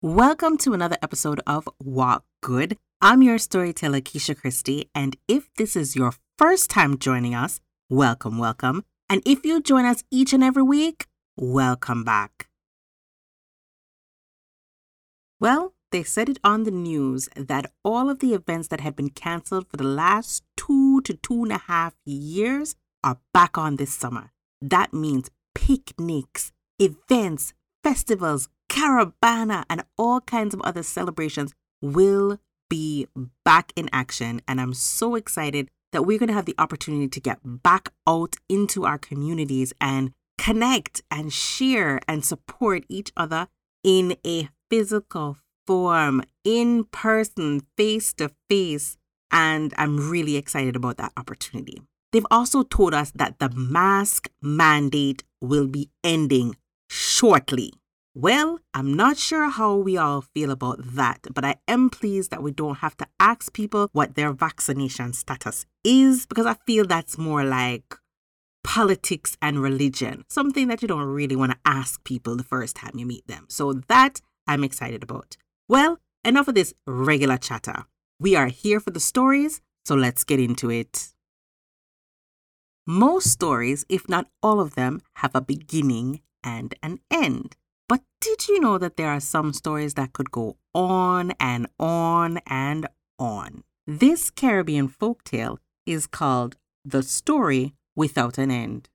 Welcome to another episode of Walk Good. I'm your storyteller, Keisha Christie, and if this is your first time joining us, welcome, welcome. And if you join us each and every week, welcome back. Well, they said it on the news that all of the events that had been cancelled for the last two to two and a half years are back on this summer. That means picnics, events, festivals, Caribana, and all kinds of other celebrations will be back in action. And I'm so excited that we're going to have the opportunity to get back out into our communities and connect and share and support each other in a physical form, in person, face to face. And I'm really excited about that opportunity. They've also told us that the mask mandate will be ending shortly. Well, I'm not sure how we all feel about that, but I am pleased that we don't have to ask people what their vaccination status is because I feel that's more like politics and religion, something that you don't really want to ask people the first time you meet them. So that I'm excited about. Well, enough of this regular chatter. We are here for the stories, so let's get into it. Most stories, if not all of them, have a beginning and an end. But did you know that there are some stories that could go on and on and on? This Caribbean folktale is called The Story Without an End.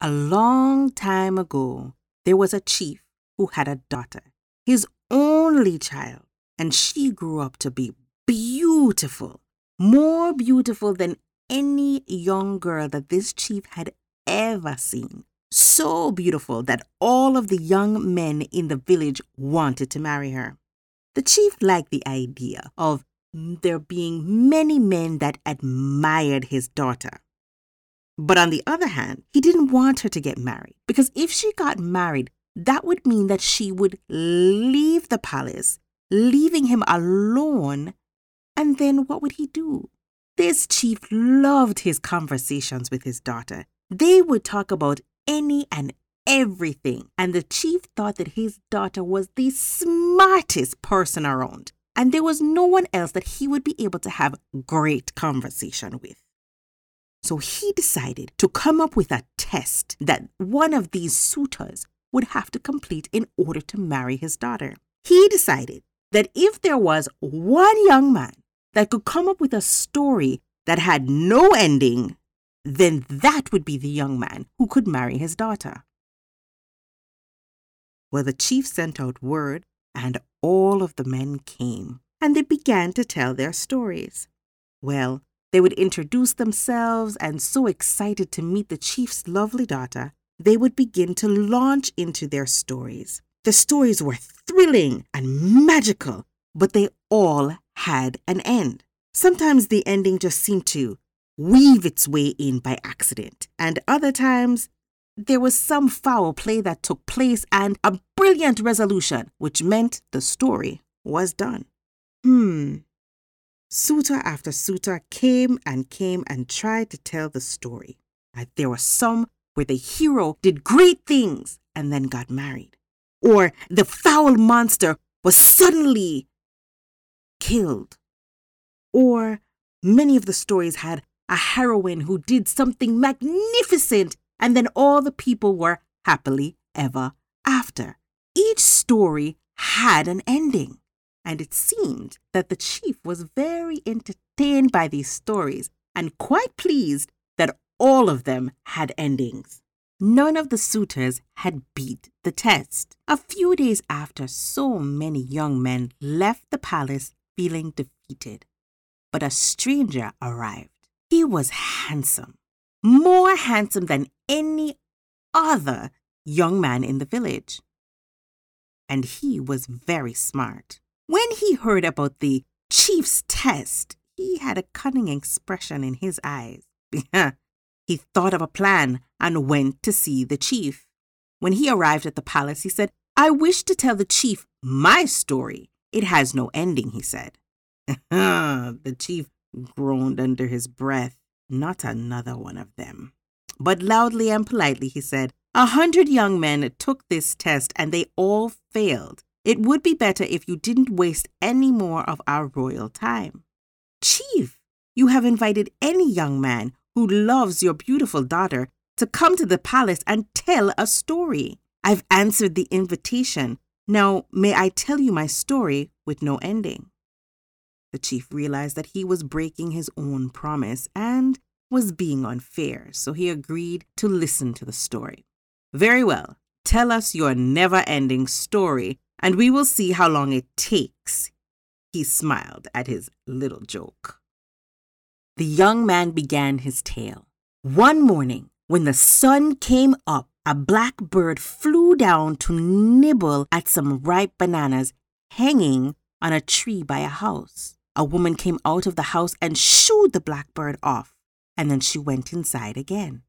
A long time ago, there was a chief who had a daughter, his only child, and she grew up to be beautiful, more beautiful than any young girl that this chief had ever seen so beautiful that all of the young men in the village wanted to marry her. The chief liked the idea of there being many men that admired his daughter. But on the other hand, he didn't want her to get married because if she got married, that would mean that she would leave the palace, leaving him alone. And then what would he do? This chief loved his conversations with his daughter. They would talk about any and everything. And the chief thought that his daughter was the smartest person around. And there was no one else that he would be able to have great conversation with. So he decided to come up with a test that one of these suitors would have to complete in order to marry his daughter. He decided that if there was one young man that could come up with a story that had no ending, then that would be the young man who could marry his daughter. Well, the chief sent out word, and all of the men came, and they began to tell their stories. Well, they would introduce themselves, and so excited to meet the chief's lovely daughter, they would begin to launch into their stories. The stories were thrilling and magical, but they all had an end. Sometimes the ending just seemed to weave its way in by accident, and other times there was some foul play that took place and a brilliant resolution, which meant the story was done. Hmm. Suitor after suitor came and came and tried to tell the story. And there were some where the hero did great things and then got married. Or the foul monster was suddenly killed. Or many of the stories had a heroine who did something magnificent, and then all the people were happily ever after. Each story had an ending, and it seemed that the chief was very entertained by these stories and quite pleased that all of them had endings. None of the suitors had beat the test. A few days after, so many young men left the palace feeling defeated. But a stranger arrived. He was handsome, more handsome than any other young man in the village. And he was very smart. When he heard about the chief's test, he had a cunning expression in his eyes. he thought of a plan and went to see the chief. When he arrived at the palace, he said, I wish to tell the chief my story. It has no ending, he said. the chief groaned under his breath. Not another one of them. But loudly and politely he said, A hundred young men took this test and they all failed. It would be better if you didn't waste any more of our royal time. Chief, you have invited any young man who loves your beautiful daughter to come to the palace and tell a story. I've answered the invitation. Now, may I tell you my story with no ending? The chief realized that he was breaking his own promise and was being unfair, so he agreed to listen to the story. Very well, tell us your never ending story, and we will see how long it takes. He smiled at his little joke. The young man began his tale. One morning, when the sun came up, a black bird flew down to nibble at some ripe bananas hanging on a tree by a house. A woman came out of the house and shooed the blackbird off, and then she went inside again.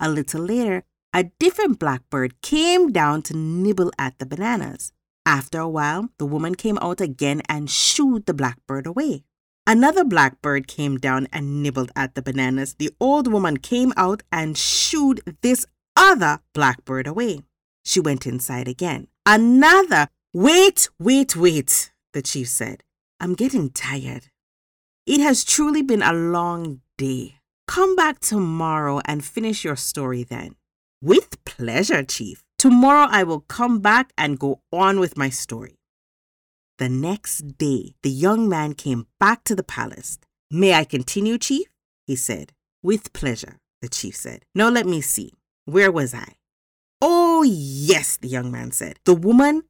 A little later, a different blackbird came down to nibble at the bananas. After a while, the woman came out again and shooed the blackbird away. Another blackbird came down and nibbled at the bananas. The old woman came out and shooed this other blackbird away. She went inside again. Another, wait, wait, wait, the chief said. I'm getting tired. It has truly been a long day. Come back tomorrow and finish your story then. With pleasure, Chief. Tomorrow I will come back and go on with my story. The next day, the young man came back to the palace. May I continue, Chief? He said. With pleasure, the chief said. Now let me see. Where was I? Oh, yes, the young man said. The woman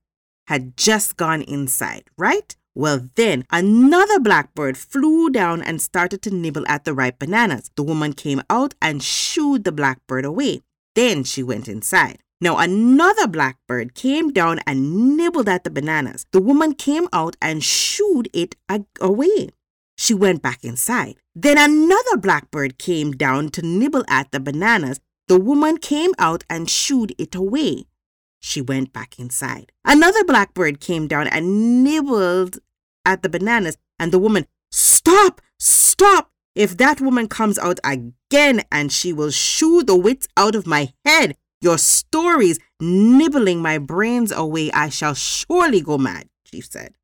had just gone inside, right? Well, then another blackbird flew down and started to nibble at the ripe bananas. The woman came out and shooed the blackbird away. Then she went inside. Now another blackbird came down and nibbled at the bananas. The woman came out and shooed it away. She went back inside. Then another blackbird came down to nibble at the bananas. The woman came out and shooed it away. She went back inside. Another blackbird came down and nibbled at the bananas, and the woman, Stop! Stop! If that woman comes out again and she will shoo the wits out of my head, your stories nibbling my brains away, I shall surely go mad, Chief said.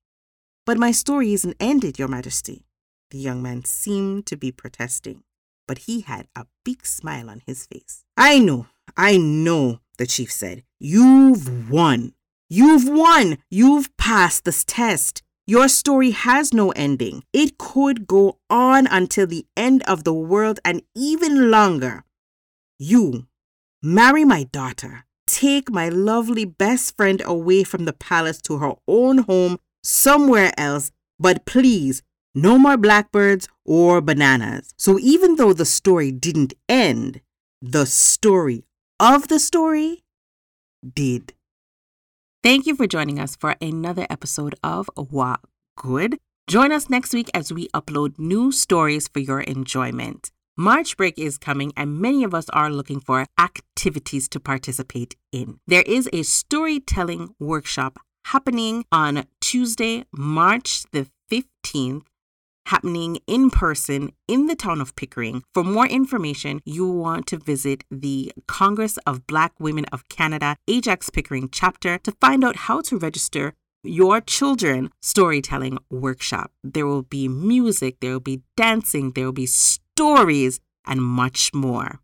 But my story isn't ended, Your Majesty. The young man seemed to be protesting, but he had a big smile on his face. I know, I know, the chief said. You've won. You've won. You've passed this test. Your story has no ending. It could go on until the end of the world and even longer. You marry my daughter. Take my lovely best friend away from the palace to her own home somewhere else, but please, no more blackbirds or bananas. So even though the story didn't end, the story of the story did. Thank you for joining us for another episode of Walk Good. Join us next week as we upload new stories for your enjoyment. March break is coming, and many of us are looking for activities to participate in. There is a storytelling workshop happening on Tuesday, March the 15th happening in person in the town of Pickering. For more information, you want to visit the Congress of Black Women of Canada Ajax Pickering chapter to find out how to register your children storytelling workshop. There will be music, there will be dancing, there will be stories, and much more.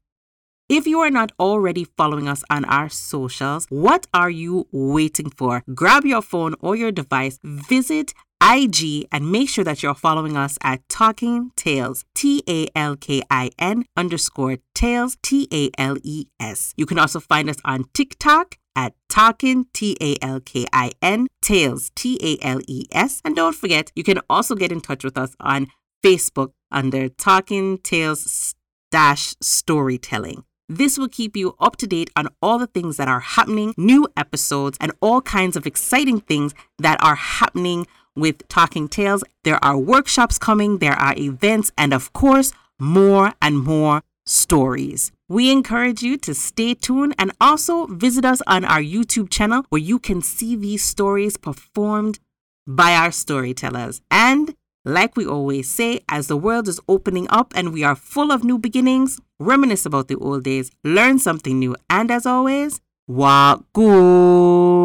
If you are not already following us on our socials, what are you waiting for? Grab your phone or your device, visit IG and make sure that you're following us at Talking Tales, T A L K I N underscore Tales, T A L E S. You can also find us on TikTok at Talkin, T A L K I N, Tales, T A L E S. And don't forget, you can also get in touch with us on Facebook under Talking Tales Dash Storytelling. This will keep you up to date on all the things that are happening, new episodes, and all kinds of exciting things that are happening with Talking Tales. There are workshops coming, there are events, and of course, more and more stories. We encourage you to stay tuned and also visit us on our YouTube channel where you can see these stories performed by our storytellers. And like we always say, as the world is opening up and we are full of new beginnings, reminisce about the old days, learn something new, and as always, walk good.